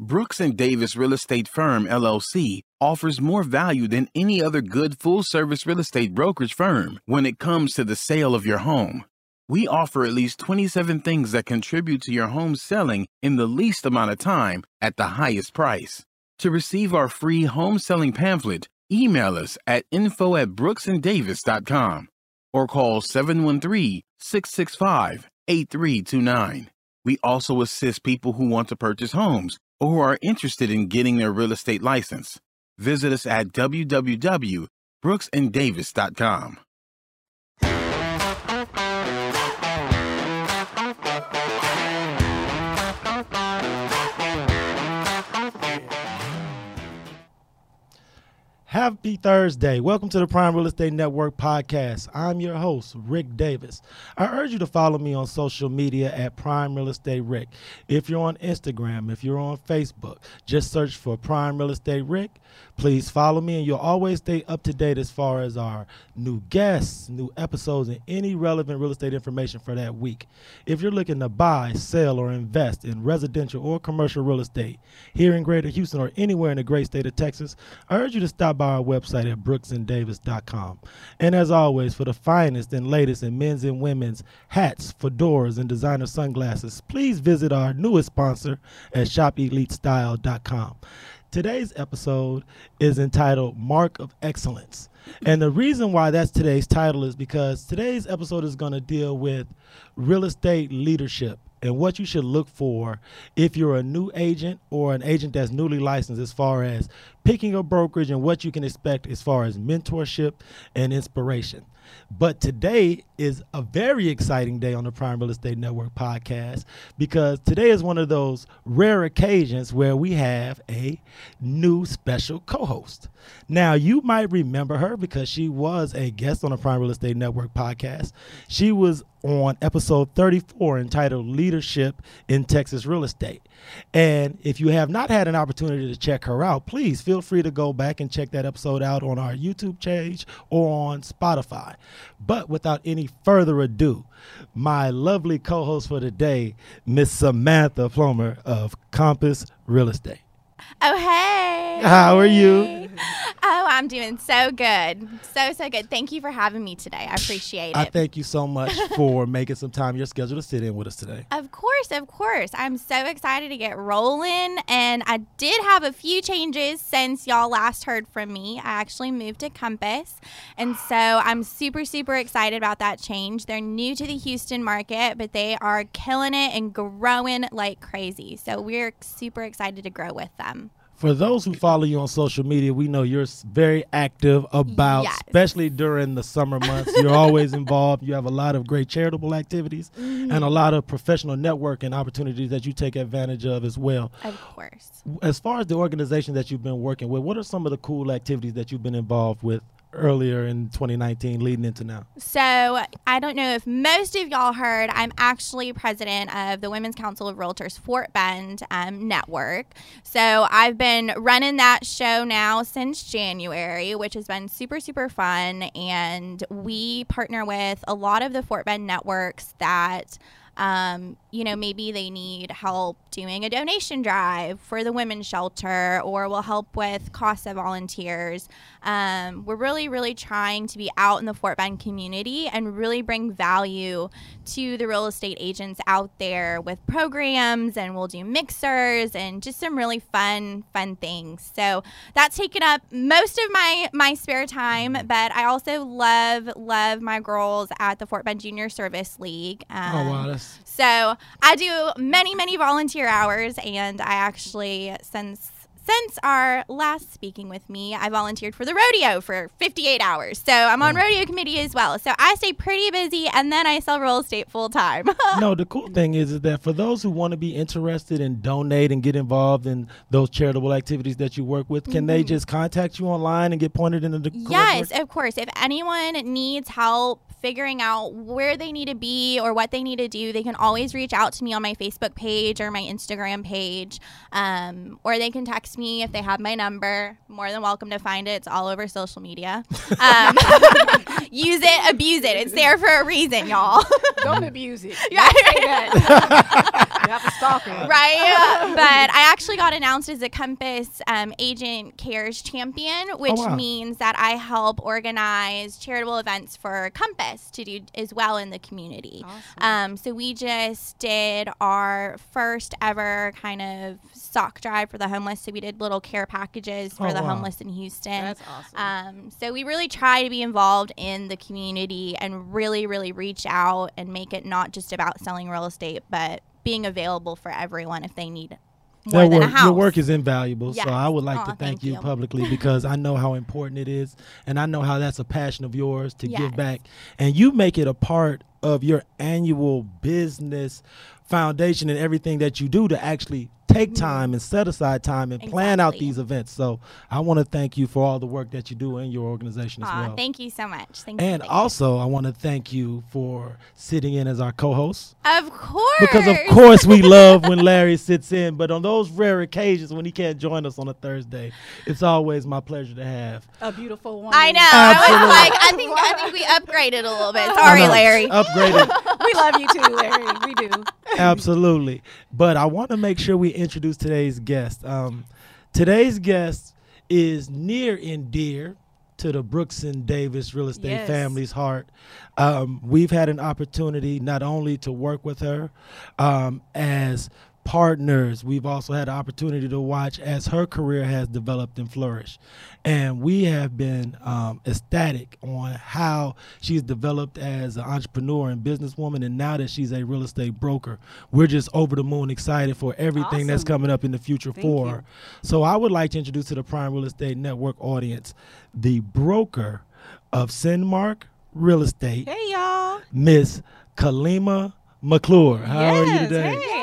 Brooks and Davis Real Estate Firm LLC offers more value than any other good full-service real estate brokerage firm when it comes to the sale of your home. We offer at least 27 things that contribute to your home selling in the least amount of time at the highest price. To receive our free home selling pamphlet, email us at info at brooksanddavis.com or call 713-665-8329. We also assist people who want to purchase homes or who are interested in getting their real estate license. Visit us at www.brooksanddavis.com. Happy Thursday. Welcome to the Prime Real Estate Network podcast. I'm your host, Rick Davis. I urge you to follow me on social media at Prime Real Estate Rick. If you're on Instagram, if you're on Facebook, just search for Prime Real Estate Rick. Please follow me, and you'll always stay up to date as far as our new guests, new episodes, and any relevant real estate information for that week. If you're looking to buy, sell, or invest in residential or commercial real estate here in Greater Houston or anywhere in the great state of Texas, I urge you to stop by our website at brooksanddavis.com. And as always, for the finest and latest in men's and women's hats, fedoras, and designer sunglasses, please visit our newest sponsor at shopelitestyle.com. Today's episode is entitled Mark of Excellence. And the reason why that's today's title is because today's episode is going to deal with real estate leadership and what you should look for if you're a new agent or an agent that's newly licensed as far as picking a brokerage and what you can expect as far as mentorship and inspiration. But today is a very exciting day on the Prime Real Estate Network podcast because today is one of those rare occasions where we have a new special co host. Now, you might remember her because she was a guest on the Prime Real Estate Network podcast. She was on episode 34 entitled Leadership in Texas Real Estate. And if you have not had an opportunity to check her out, please feel free to go back and check that episode out on our YouTube page or on Spotify. But without any further ado, my lovely co host for today, Miss Samantha Plomer of Compass Real Estate. Oh, hey. How are you? Oh, I'm doing so good. So, so good. Thank you for having me today. I appreciate it. I thank you so much for making some time your schedule to sit in with us today. Of course, of course. I'm so excited to get rolling. And I did have a few changes since y'all last heard from me. I actually moved to Compass. And so I'm super, super excited about that change. They're new to the Houston market, but they are killing it and growing like crazy. So we're super excited to grow with them. For those who follow you on social media, we know you're very active about, Yes. especially during the summer months. You're always involved. You have a lot of great charitable activities mm-hmm. and a lot of professional networking opportunities that you take advantage of as well. Of course. As far as the organization that you've been working with, what are some of the cool activities that you've been involved with earlier in 2019 leading into now? So I don't know if most of y'all heard, I'm actually president of the Women's Council of Realtors Fort Bend um, Network. So I've been running that show now since January, which has been super, super fun. And we partner with a lot of the Fort Bend networks that. Um, you know, maybe they need help doing a donation drive for the women's shelter, or will help with of volunteers. Um, we're really, really trying to be out in the Fort Bend community and really bring value to the real estate agents out there with programs, and we'll do mixers and just some really fun, fun things. So that's taken up most of my my spare time, but I also love, love my girls at the Fort Bend Junior Service League. Um, oh, wow. That's, so I do many, many volunteer hours, and I actually since since our last speaking with me, I volunteered for the rodeo for 58 hours. So I'm on oh. rodeo committee as well. So I stay pretty busy, and then I sell real estate full time. no, the cool thing is, is that for those who want to be interested in donate and get involved in those charitable activities that you work with, can they mm-hmm. just contact you online and get pointed into the Yes, of course. If anyone needs help figuring out where they need to be or what they need to do, they can always reach out to me on my Facebook page or my Instagram page, um, or they can text me if they have my number. More than welcome to find it. It's all over social media. Um, use it, abuse it. It's there for a reason, y'all. Don't abuse it. Yeah. Don't say that. you have to stalking. right? but I actually got announced as a Compass um, Agent Cares Champion, which Oh, wow. means that I help organize charitable events for Compass to do as well in the community. Um, so we just did our first ever kind of sock drive for the homeless. So we did little care packages for Oh, the wow. homeless in Houston. That's awesome. Um, so we really try to be involved in the community and really, really reach out and make it not just about selling real estate, but being available for everyone if they need more That than work, a house. Your work is invaluable, Yes. so I would like Aw, to thank, oh, thank you, you. publicly because I know how important it is, and I know how that's a passion of yours to give back, and you make it a part of your annual business foundation and everything that you do to actually take time and set aside time and plan out Mm-hmm. These events. So I want to thank you for all the work that you do in your organization as Aw, well. thank you so much. Thank and you. also, I want to thank you for sitting in as our co-host of course, because of course we love when Larry sits in, but on those rare occasions when he can't join us on a Thursday, it's always my pleasure to have. a beautiful one. I know. Absolutely. I was like, I think I think we upgraded a little bit. Sorry, Larry. Upgraded, we love you too, Larry. We do. absolutely. But I want to make sure we introduce today's guest. Um, today's guest is near and dear to the Brooks and Davis real estate Yes. family's heart. Um, we've had an opportunity not only to work with her um, as partners, we've also had the opportunity to watch as her career has developed and flourished. And we have been um, ecstatic on how she's developed as an entrepreneur and businesswoman. And now that she's a real estate broker, we're just over the moon excited for everything that's coming up in the future Thank for you. her. So I would like to introduce to the Prime Real Estate Network audience the broker of Synmark Real Estate, Hey y'all. Miss Kalima McClure. How are you Yes, today? Hey,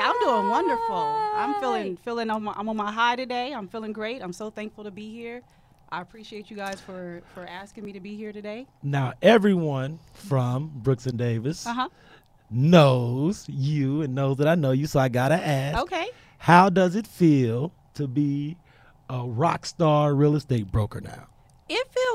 I'm wonderful. I'm feeling feeling on my, I'm on my high today. I'm feeling great. I'm so thankful to be here. I appreciate you guys for for asking me to be here today. Now, everyone from Brooks and Davis Uh huh. knows you and knows that I know you, so I gotta ask. Okay. How does it feel to be a rock star real estate broker now?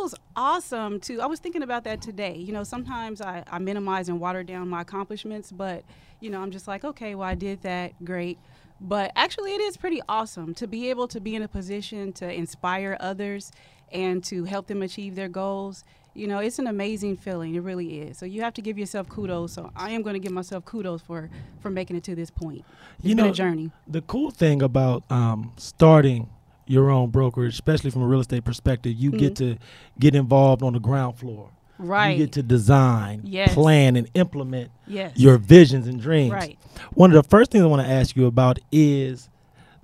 Feels awesome to. I was thinking about that today. You know, sometimes I, I minimize and water down my accomplishments, but you know, I'm just like, okay, well, I did that, great. But actually, it is pretty awesome to be able to be in a position to inspire others and to help them achieve their goals. You know, it's an amazing feeling. It really is. So you have to give yourself kudos. So I am going to give myself kudos for for making it to this point. It's You know, a journey. The cool thing about um, starting your own brokerage, especially from a real estate perspective, you get to get involved on the ground floor. Mm-hmm. Right. You get to design, Yes. plan, and implement Yes. your visions and dreams. Right. One of the first things I want to ask you about is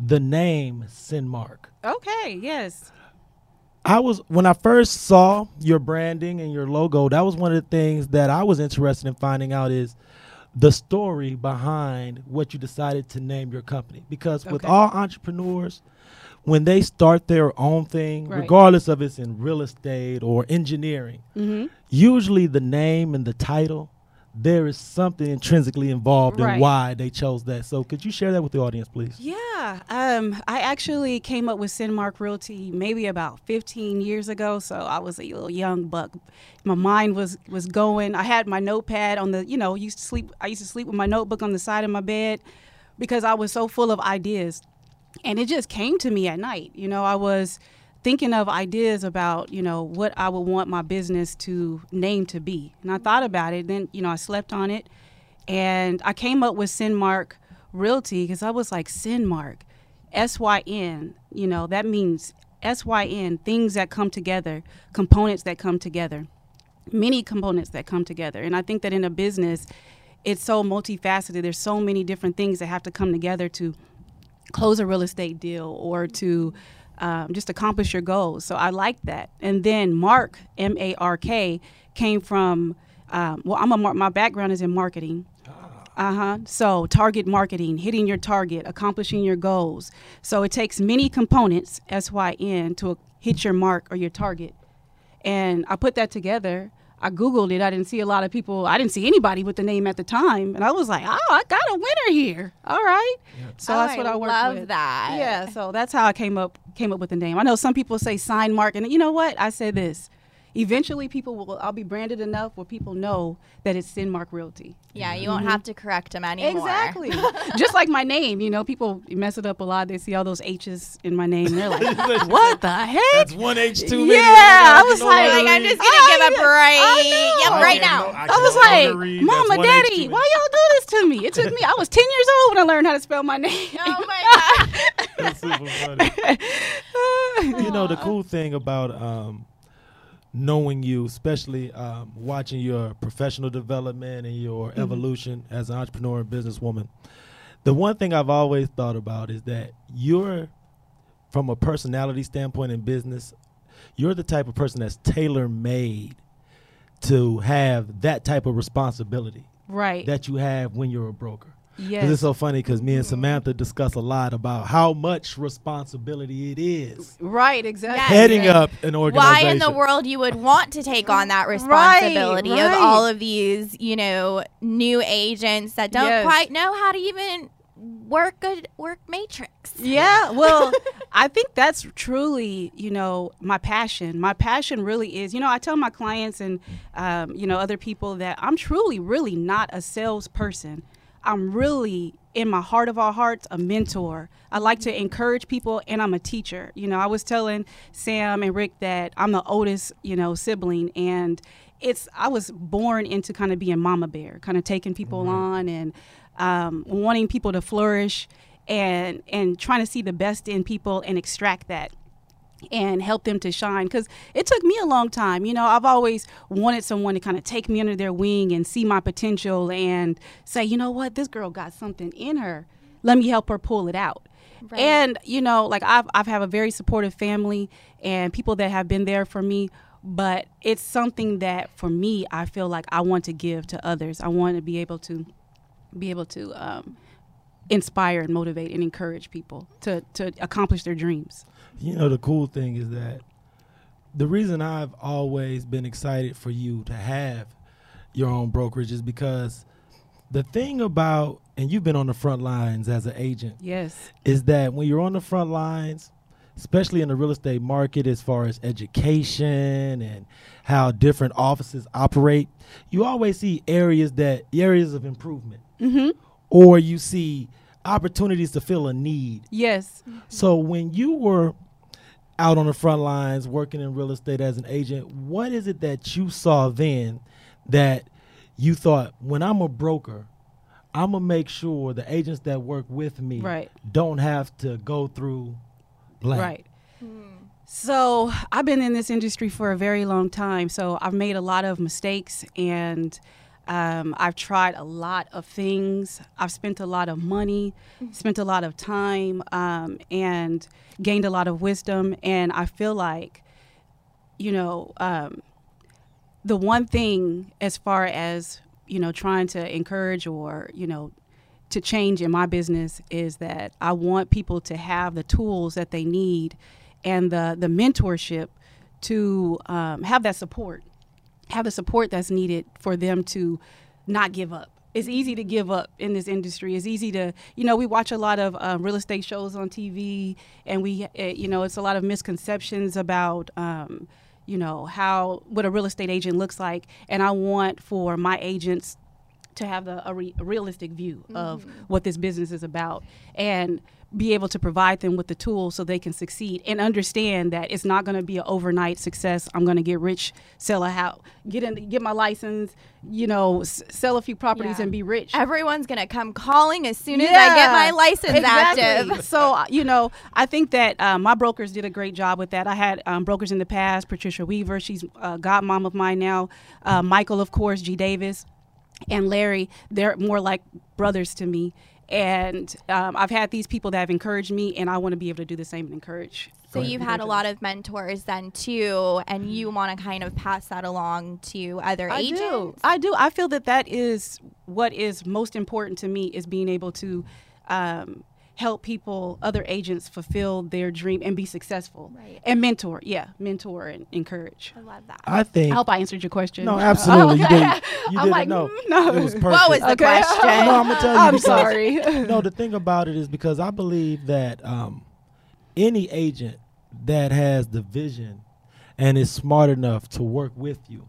the name Synmark. Okay. Yes. I was when I first saw your branding and your logo, that was one of the things that I was interested in finding out is the story behind what you decided to name your company. Because with all entrepreneurs, when they start their own thing, Right. regardless of it's in real estate or engineering, Mm-hmm. usually the name and the title, there is something intrinsically involved in why they chose that. So could you share that with the audience, please? Yeah, um, I actually came up with Synmark Realty maybe about 15 years ago. So I was a little young buck. My mind was was going. I had my notepad on the, you know, used to sleep. I used to sleep with my notebook on the side of my bed because I was so full of ideas, and it just came to me at night. You know, I was thinking of ideas about you know what I would want my business to name to be, and I thought about it. Then you know I slept on it, and I came up with Synmark Realty because I was like Synmark, S Y N. You know that means S Y N things that come together, components that come together, many components that come together. And I think that in a business, it's so multifaceted. There's so many different things that have to come together to close a real estate deal or to um, just accomplish your goals. So I like that. And then Mark, M A R K, came from, um, well, I'm a, my background is in marketing. Uh huh. So, target marketing, hitting your target, accomplishing your goals. So, it takes many components, S Y N, to hit your mark or your target. And I put that together. I Googled it. I didn't see a lot of people. I didn't see anybody with the name at the time. And I was like, oh, I got a winner here. All right. So, that's what I worked love with. that. Yeah, so that's how I came up came up with the name. I know some people say sign mark, and you know what? I say this: eventually people will I'll be branded enough where people know that it's Synmark Realty. Yeah, you won't have to correct them anymore. Exactly. Just like my name, you know, people mess it up a lot. They see all those H's in my name. They're like, "What the heck?" That's one H too Yeah. I was You know like- Like, I'm just gonna I give a know, break. I know. Yep, right now. know- I can was like, read. "Mama, That's one H Daddy, why y'all do this to me?" It took me. I was ten years old when I learned how to spell my name. Oh my god. That's super funny. you know the cool thing about um, knowing you, especially um, watching your professional development and your Mm-hmm. evolution as an entrepreneur and businesswoman. The one thing I've always thought about is that you're, from a personality standpoint in business, you're the type of person that's tailor made to have that type of responsibility right. that you have when you're a broker. Because yes. it's so funny because me and Samantha discuss a lot about how much responsibility it is right. Exactly. Yes. heading up an organization. Why organization. in the world you would want to take on that responsibility right. of all of these, you know, new agents that don't Yes. quite know how to even work a work matrix. Yeah, well, I think that's truly, you know, my passion. My passion really is, you know, I tell my clients and, um, you know, other people that I'm truly, really not a salesperson. I'm really, in my heart of all hearts, a mentor. I like to encourage people, and I'm a teacher. You know, I was telling Sam and Rick that I'm the oldest, you know, sibling, and it's I was born into kind of being mama bear, kind of taking people on and um, wanting people to flourish and and trying to see the best in people and extract that and help them to shine because it took me a long time. You know i've always wanted someone to kind of take me under their wing and see my potential and say you know what? This girl got something in her. Let me help her pull it out. Right. and you know like i've i've have a very supportive family and people that have been there for me but it's something that for me i feel like i want to give to others. I want to be able to be able to um, inspire and motivate and encourage people to to accomplish their dreams You know, the cool thing is that the reason I've always been excited for you to have your own brokerage is because the thing about, and you've been on the front lines as an agent, yes is that when you're on the front lines, especially in the real estate market, as far as education and how different offices operate, you always see areas that areas of improvement, mm-hmm. or you see opportunities to fill a need. yes So when you were out on the front lines working in real estate as an agent, what is it that you saw then that you thought when I'm a broker, I'm gonna make sure the agents that work with me Right. don't have to go through blank. Right. So I've been in this industry for a very long time. So I've made a lot of mistakes and um, I've tried a lot of things. I've spent a lot of money, spent a lot of time, um, and gained a lot of wisdom. And I feel like, you know, um, the one thing as far as, you know, trying to encourage or, you know, to change in my business is that I want people to have the tools that they need and the the mentorship to um, have that support, have the support that's needed for them to not give up. It's easy to give up in this industry. It's easy to, you know, we watch a lot of um, real estate shows on TV, and we, uh, you know, it's a lot of misconceptions about, um, you know, how what a real estate agent looks like. And I want for my agents to have the, a, re, a realistic view of what this business is about and be able to provide them with the tools so they can succeed and understand that it's not going to be an overnight success. I'm going to get rich, sell a house, get in, get my license, you know, s- sell a few properties Yeah. and be rich. Everyone's gonna come calling as soon as I get my license exactly. active. So uh, you know, I think that uh, my brokers did a great job with that. I had um, brokers in the past, Patricia Weaver, she's a godmom of mine now. Uh, Michael, of course, G. Davis, and Larry. They're more like brothers to me. And um, I've had these people that have encouraged me, and I want to be able to do the same and encourage. So you've had a lot of mentors then too, and you want to kind of pass that along to other agents. I agents. do. I do. I feel that that is what is most important to me is being able to um, help people, other agents, fulfill their dream and be successful. Right. And mentor. Yeah, mentor and encourage. I love that. I think I hope I answered your question. no, absolutely. You did. You I'm did like, no. no. It was perfect. What was the Okay. question? No, I'm gonna tell you. I'm because- sorry. no, the thing about it is because I believe that um, any agent that has the vision and is smart enough to work with you,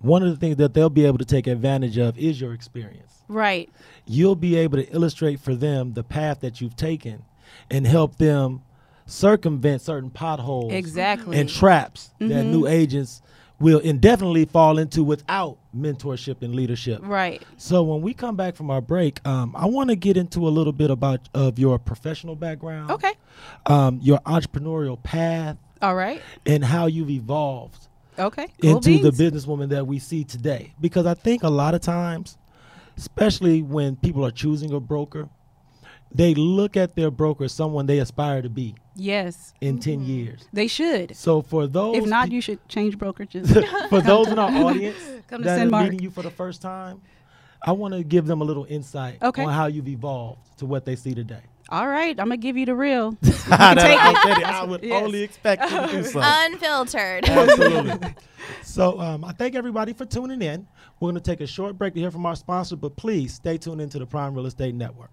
one of the things that they'll be able to take advantage of is your experience. Right. You'll be able to illustrate for them the path that you've taken and help them circumvent certain potholes Exactly. and traps that Mhm. new agents will indefinitely fall into without mentorship and leadership. right. So when we come back from our break, um, I want to get into a little bit about of your professional background, Okay. um, your entrepreneurial path, All right. and how you've evolved Okay. Cool into the businesswoman that we see today. Because I think a lot of times, especially when people are choosing a broker, they look at their broker as someone they aspire to be Yes. in 10 mm-hmm. years. They should. So for those If not, pe- you should change brokerages. for those in our audience Come to that San are meeting you for the first time, I want to give them a little insight Okay. on how you've evolved to what they see today. All right. I'm gonna give you the real. That take I, it, I would Yes. only expect you to do so. Unfiltered. Absolutely. So um, I thank everybody for tuning in. We're going to take a short break to hear from our sponsor, but please stay tuned into the Prime Real Estate Network.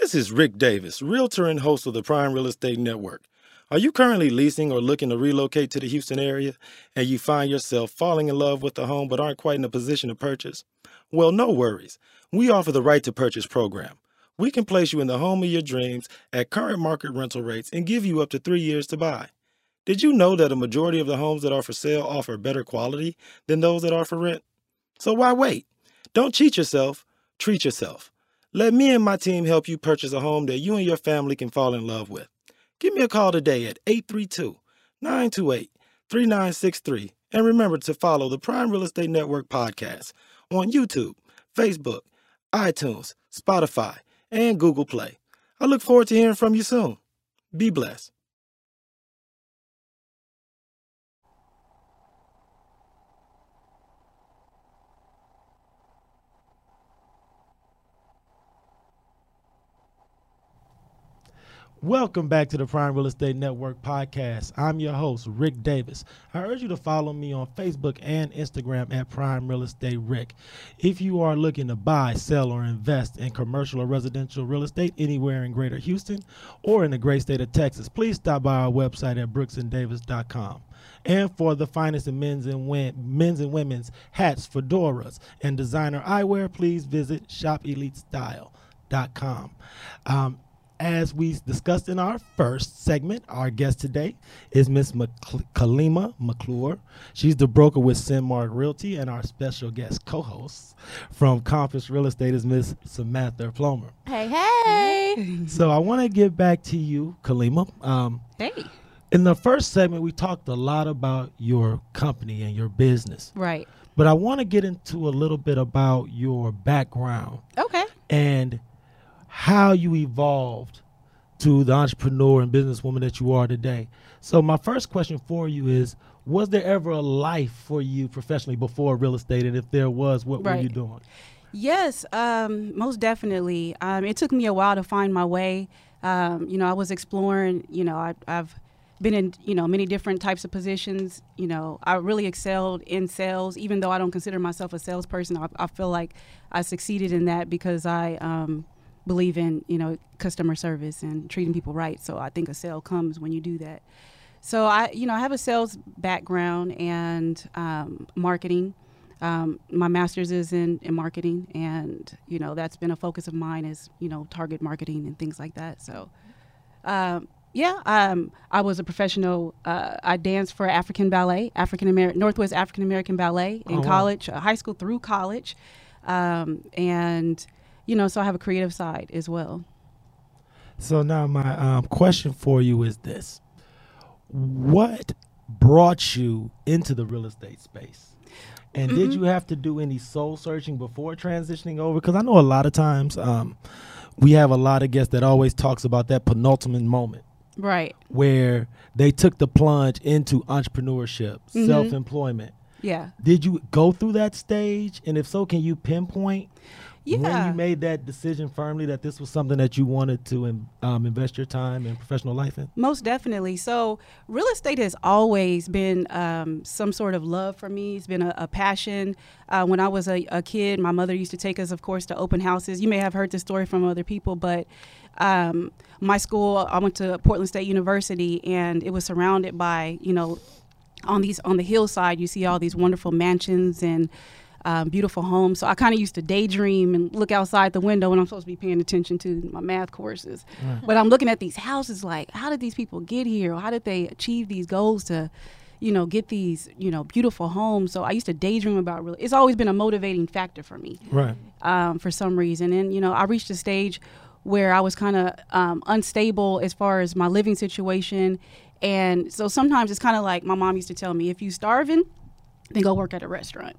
This is Rick Davis, realtor and host of the Prime Real Estate Network. Are you currently leasing or looking to relocate to the Houston area and you find yourself falling in love with the home but aren't quite in a position to purchase? Well, no worries. We offer the right to purchase program. We can place you in the home of your dreams at current market rental rates and give you up to three years to buy. Did you know that a majority of the homes that are for sale offer better quality than those that are for rent? So why wait? Don't cheat yourself, treat yourself. Let me and my team help you purchase a home that you and your family can fall in love with. Give me a call today at 832 928 3963 and remember to follow the Prime Real Estate Network podcast on YouTube, Facebook, iTunes, Spotify, and Google Play. I look forward to hearing from you soon. Be blessed. Welcome back to the Prime Real Estate Network podcast. I'm your host, Rick Davis. I urge you to follow me on Facebook and Instagram at Prime Real Estate Rick. If you are looking to buy, sell, or invest in commercial or residential real estate anywhere in Greater Houston or in the great state of Texas, please stop by our website at brooksanddavis.com. And for the finest in men's and wen- men's and women's hats, fedoras, and designer eyewear, please visit shopelitestyle.com. Um, as we discussed in our first segment, our guest today is Miss Mc- Kalima McClure. She's the broker with Synmark Realty, and our special guest co-host from Compass Real Estate is Miss Samantha Plomer. hey, hey. So I want to get back to you, Kalima. Um, Hey. in the first segment, we talked a lot about your company and your business, Right. but I want to get into a little bit about your background Okay. and how you evolved to the entrepreneur and businesswoman that you are today. So my first question for you is was there ever a life for you professionally before real estate and if there was what were you doing? Yes, um, most definitely. Um, it took me a while to find my way. Um, you know, I was exploring. You know, I, I've been in you know many different types of positions. You know, I really excelled in sales, even though I don't consider myself a salesperson. I, I feel like I succeeded in that because I um, believe in you know customer service and treating people right. So I think a sale comes when you do that. So I, you know, I have a sales background and um, marketing. Um, my master's is in, in marketing, and you know that's been a focus of mine is you know target marketing and things like that. So, um, yeah, um, I was a professional. Uh, I danced for African ballet, African American Northwest African American Ballet in Oh, wow. college, uh, high school through college, um, and you know so I have a creative side as well. So now my um, question for you is this: What brought you into the real estate space? And did Mhm. you have to do any soul searching before transitioning over? Because I know a lot of times um, we have a lot of guests that always talks about that penultimate moment Right. where they took the plunge into entrepreneurship, Mhm. self-employment. Yeah. Did you go through that stage? And if so, can you pinpoint when you made that decision firmly that this was something that you wanted to in, um, invest your time and professional life in? Most definitely. So, real estate has always been um, some sort of love for me. It's been a, a passion. Uh, when I was a, a kid, my mother used to take us, of course, to open houses. You may have heard this story from other people, but um, my school, I went to Portland State University, and it was surrounded by, you know, on these on the hillside, you see all these wonderful mansions and um, beautiful homes. So I kind of used to daydream and look outside the window when I'm supposed to be paying attention to my math courses. But I'm looking at these houses like, how did these people get here? How did they achieve these goals to, you know, get these, you know, beautiful homes? So I used to daydream about real. It's always been a motivating factor for me Right. um, for some reason. And, you know, I reached a stage where I was kind of um, unstable as far as my living situation. And so sometimes it's kind of like my mom used to tell me if you starving, then go work at a restaurant.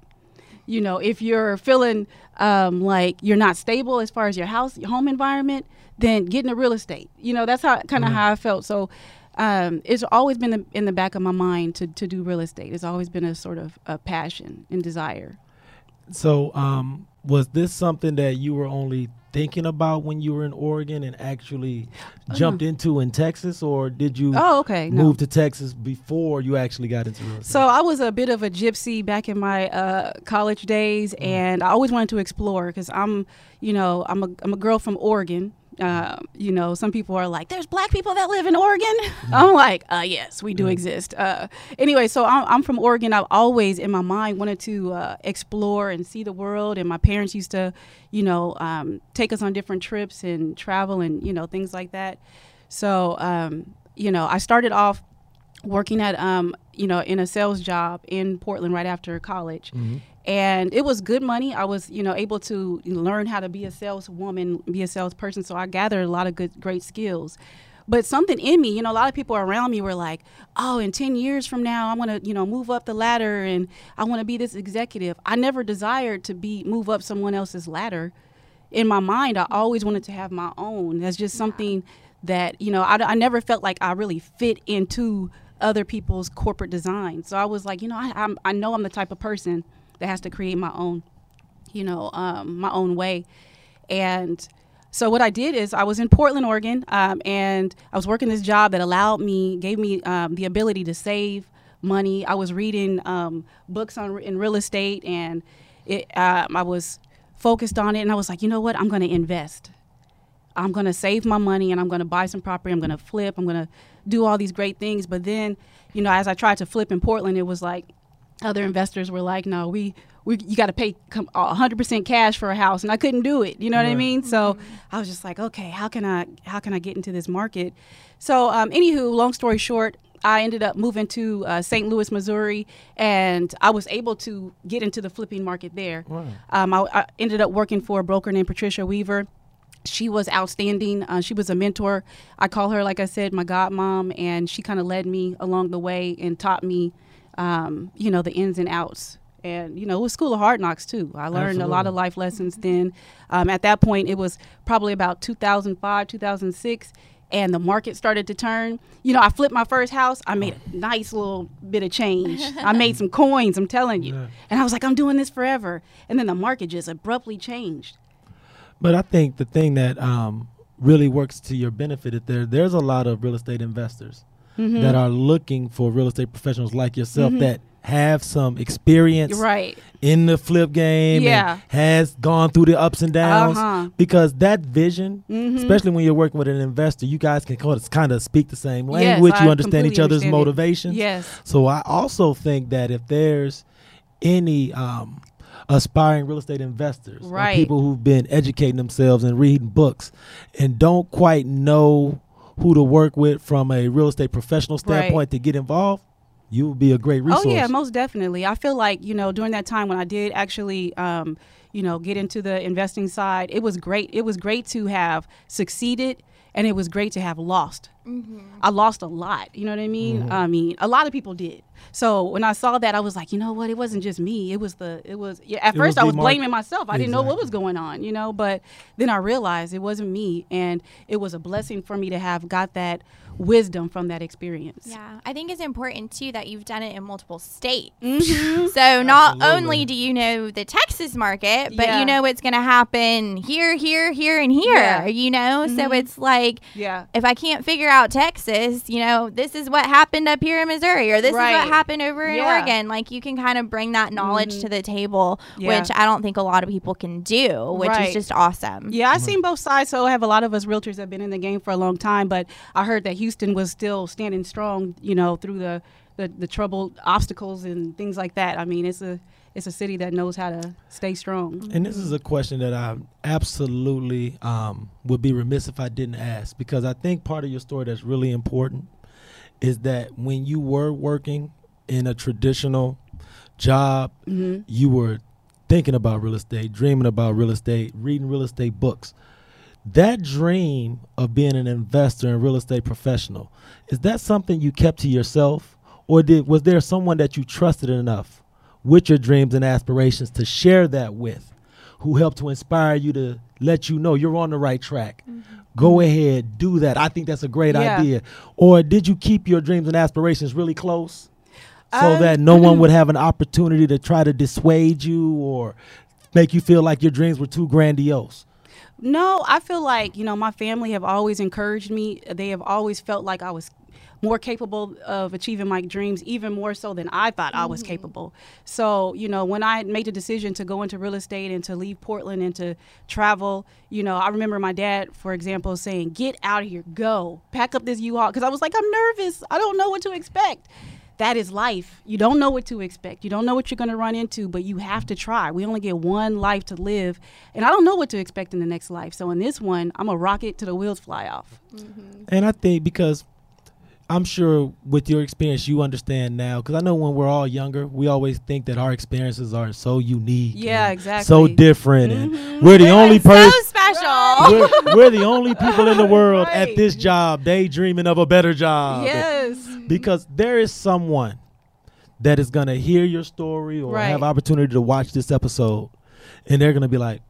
You know, if you're feeling um, like you're not stable as far as your house, your home environment, then get into real estate. You know, that's how kind of how I felt. So um, it's always been in- in the back of my mind to, to do real estate. It's always been a sort of a passion and desire. So, um, was this something that you were only thinking about when you were in Oregon and actually jumped into in Texas, or did you Oh, okay. No. move to Texas before you actually got into? So I was a bit of a gypsy back in my uh, college days, and I always wanted to explore because I'm, you know, I'm a I'm a girl from Oregon. Uh, you know, some people are like, "There's black people that live in Oregon." I'm like, uh, "Yes, we do exist." Uh, anyway, so I'm, I'm from Oregon. I've always, in my mind, wanted to uh, explore and see the world, and my parents used to, you know, um, take us on different trips and travel and you know things like that. So, um, you know, I started off working at um, you know in a sales job in Portland right after college. And it was good money. I was, you know, able to learn how to be a saleswoman, be a salesperson. So I gathered a lot of good, great skills. But something in me, you know, a lot of people around me were like, "Oh, in ten years from now, I want to, you know, move up the ladder, and I want to be this executive." I never desired to be move up someone else's ladder. In my mind, I always wanted to have my own. That's just something that you know I, I never felt like I really fit into other people's corporate design. So I was like, you know, I, I'm, I know I'm the type of person that has to create my own, you know, um, my own way. And so what I did is I was in Portland, Oregon, um, and I was working this job that allowed me, gave me um, the ability to save money. I was reading um, books on in real estate, and it, um, I was focused on it. And I was like, you know what? I'm going to invest. I'm going to save my money and I'm going to buy some property. I'm going to flip. I'm going to do all these great things. But then, you know, as I tried to flip in Portland, it was like other investors were like, no, we, we you got to pay com- 100% cash for a house. And I couldn't do it. You know what I mean? So I was just like, okay, how can I, how can I get into this market? So, um, anywho, long story short, I ended up moving to uh, St. Louis, Missouri, and I was able to get into the flipping market there. Wow. Um, I, I ended up working for a broker named Patricia Weaver. She was outstanding. Uh, she was a mentor. I call her, like I said, my godmom, and she kind of led me along the way and taught me, um, you know, the ins and outs. And you know, it was School of Hard Knocks too. I learned a lot of life lessons then. Um, at that point, it was probably about 2005, 2006, and the market started to turn. You know, I flipped my first house. I made a nice little bit of change. I made some coins. I'm telling you. Yeah. And I was like, I'm doing this forever. And then the market just abruptly changed. But I think the thing that um, really works to your benefit is there. There's a lot of real estate investors Mm-hmm. that are looking for real estate professionals like yourself that have some experience Right. in the flip game Yeah. and has gone through the ups and downs Uh-huh. because that vision Mhm. especially when you're working with an investor you guys can kind of speak the same language Yes, language I you understand each other's understand it. motivations Yes. so i also think that if there's any um, aspiring real estate investors or Right. people who've been educating themselves and reading books and don't quite know who to work with from a real estate professional Right. standpoint to get involved you would be a great resource Oh yeah, most definitely. I feel like you know during that time when I did actually, um, you know, get into the investing side, it was great. It was great to have succeeded, and it was great to have lost mm-hmm. I lost a lot. You know what I mean? I mean, a lot of people did. So when I saw that, I was like, you know what? It wasn't just me. It was the. It was. Yeah. At It first, was I the was mar- blaming myself. I didn't know what was going on. You know, but then I realized it wasn't me, and it was a blessing for me to have got that wisdom from that experience. Yeah, I think it's important too that you've done it in multiple states. Mhm. So not Absolutely. only do you know the Texas market, but Yeah. you know what's going to happen here, here, here, and here. Yeah. You know, so Mhm. it's like Yeah. if I can't figure out Texas, you know, this is what happened up here in Missouri, or this is what happened over in Yeah. Oregon. Like you can kind of bring that knowledge Mhm. to the table, Yeah. which I don't think a lot of people can do, which Right. is just awesome. Yeah, I've seen both sides. So I have a lot of us realtors have been in the game for a long time, but I heard that Houston was still standing strong, you know, through the, the, the troubled obstacles and things like that. I mean, it's a it's a city that knows how to stay strong. And this is a question that I absolutely um, would be remiss if I didn't ask because I think part of your story that's really important is that when you were working in a traditional job, hmm you were thinking about real estate, dreaming about real estate, reading real estate books. That dream of being an investor and real estate professional, is that something you kept to yourself? Or did was there someone that you trusted enough with your dreams and aspirations to share that with, who helped to inspire you to let you know you're on the right track? Go ahead, do that. I think that's a great Yeah. idea. Or did you keep your dreams and aspirations really close? so Um, that no one would have an opportunity to try to dissuade you or make you feel like your dreams were too grandiose. No, I feel like, you know, my family have always encouraged me. They have always felt like I was more capable of achieving my dreams, even more so than I thought I was mm. capable. So, you know, when I made the decision to go into real estate and to leave Portland and to travel, you know, I remember my dad, for example, saying, Get out of here, go, pack up this U Haul. Because I was like, I'm nervous. I don't know what to expect. That is life. You don't know what to expect. You don't know what you're going to run into, but you have to try. We only get one life to live, and I don't know what to expect in the next life. So in this one, I'm a rocket to the wheels fly off. And I think because I'm sure with your experience, you understand now. Because I know when we're all younger, we always think that our experiences are so unique. Yeah, exactly. So different. Mhm. And we're the only so person. special. We're, we're the only people in the world at this job daydreaming of a better job. yes. Because there is someone that is going to hear your story or Right. have opportunity to watch this episode and they're going to be like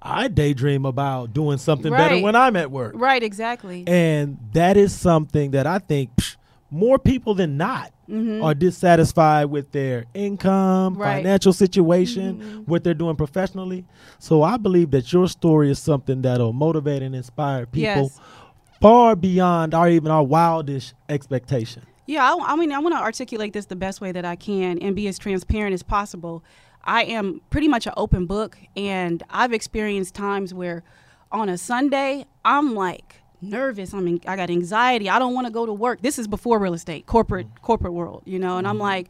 i daydream about doing something better when i'm at work Right. Exactly. and that is something that i think psh, more people than not Mhm. are dissatisfied with their income Right. financial situation what they're doing professionally so i believe that your story is something that'll motivate and inspire people Yes. Far beyond our even our wildest expectation Yeah, I, I mean, I want to articulate this the best way that I can and be as transparent as possible. I am pretty much an open book, and I've experienced times where on a Sunday, I'm like nervous. I mean, I got anxiety. I don't want to go to work. This is before real estate, corporate, corporate world, you know, and I'm mm-hmm. like,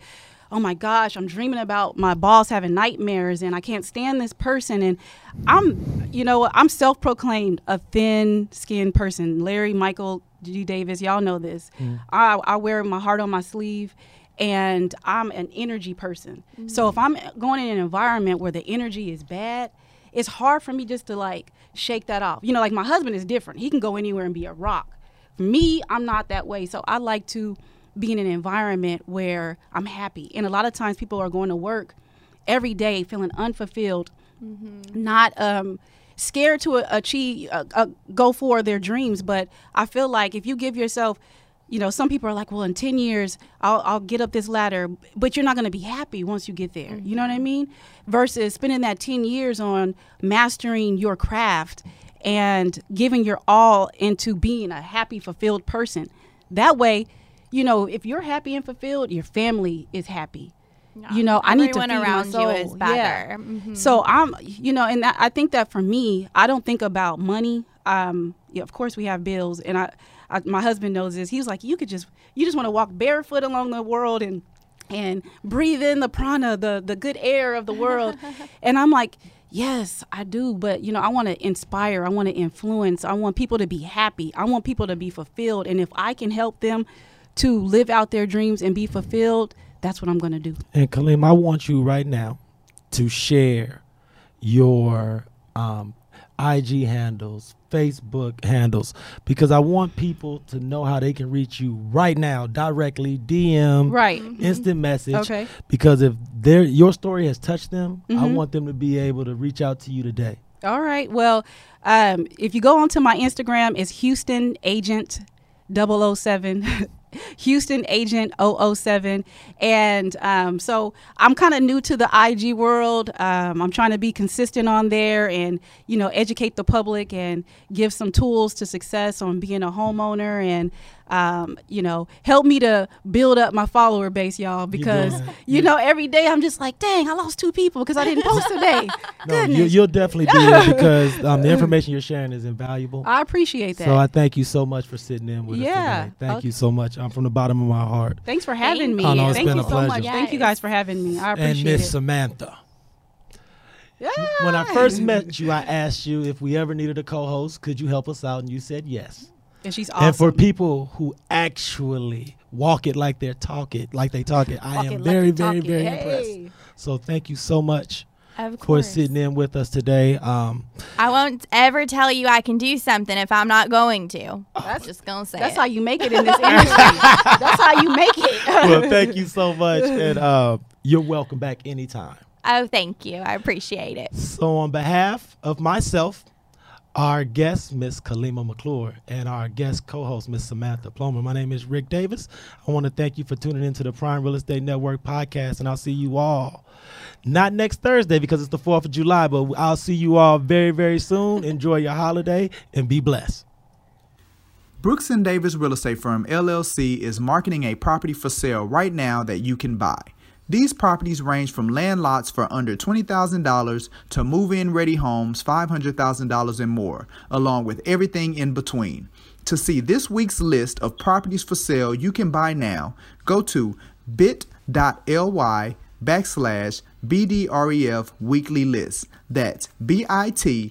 oh my gosh, I'm dreaming about my boss having nightmares and I can't stand this person. And I'm, you know, I'm self proclaimed a thin skinned person. Larry, Michael, G. Davis, y'all know this. Mm. I, I wear my heart on my sleeve and I'm an energy person. Mm. So if I'm going in an environment where the energy is bad, it's hard for me just to like shake that off. You know, like my husband is different. He can go anywhere and be a rock. For me, I'm not that way. So I like to be in an environment where I'm happy. And a lot of times people are going to work every day feeling unfulfilled, not um, scared to achieve, uh, uh, go for their dreams. But I feel like if you give yourself, you know, some people are like, well, in 10 years, I'll, I'll get up this ladder, but you're not going to be happy once you get there. You know what I mean? Versus spending that 10 years on mastering your craft and giving your all into being a happy, fulfilled person. That way, you know, if you're happy and fulfilled, your family is happy. You know, I need to Everyone feed my around you is better. Yeah. Mhm. So I'm, you know, and I think that for me, I don't think about money. Um, yeah, of course we have bills, and I, I, my husband knows this. He was like, you could just, you just want to walk barefoot along the world and and breathe in the prana, the the good air of the world. and I'm like, yes, I do, but you know, I want to inspire, I want to influence, I want people to be happy, I want people to be fulfilled, and if I can help them to live out their dreams and be fulfilled, that's what I'm going to do. And Kaleem, I want you right now to share your um, IG handles, Facebook handles, because I want people to know how they can reach you right now, directly, DM, Right. instant message. Okay. Because if their your story has touched them, I Mhm. want them to be able to reach out to you today. All right. Well, um, if you go onto my Instagram, it's Houston Agent 007. Houston Agent 007. And um, so I'm kind of new to the IG world. Um, I'm trying to be consistent on there and, you know, educate the public and give some tools to success on being a homeowner and, um, you know, help me to build up my follower base, y'all, because, that. you know, every day I'm just like, dang, I lost two people because I didn't post today. No, you, you'll definitely do it because um, the information you're sharing is invaluable. I appreciate that. So I thank you so much for sitting in with Yeah. us today. Thank Okay. you so much. I'm from the bottom of my heart. Thanks for having Thank me. Oh, no, Thank been you a so pleasure. much. Thank you guys for having me. I appreciate And Miss it. Samantha. Yeah. When I first met you, I asked you if we ever needed a co-host, could you help us out? And you said yes. And she's awesome. And for people who actually walk it like they're talk it, like they talk it, I Walk am it like very, very, very Hey. impressed. So thank you so much for sitting in with us today. Um, I won't ever tell you I can do something if I'm not going to. That's just gonna say That's it. how you make it in this industry. That's how you make it. well, thank you so much, and uh, you're welcome back anytime. oh, thank you. I appreciate it. So, on behalf of myself, our guest, Miss Kalima McClure, and our guest co host, Miss Samantha Plomer, my name is Rick Davis. I want to thank you for tuning into the Prime Real Estate Network podcast, and I'll see you all not next Thursday because it's the 4th of July, but I'll see you all very, very soon. Enjoy your holiday and be blessed. Brooks and Davis Real Estate Firm LLC is marketing a property for sale right now that you can buy. These properties range from land lots for under $20,000 to move in ready homes $500,000 and more, along with everything in between. To see this week's list of properties for sale you can buy now, go to bit.ly backslash BDREF weekly list. That's bit.ly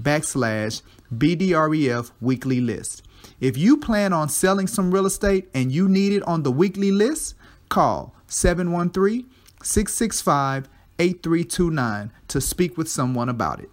backslash BDREF weekly list. If you plan on selling some real estate and you need it on the weekly list, call 713 665 8329 to speak with someone about it.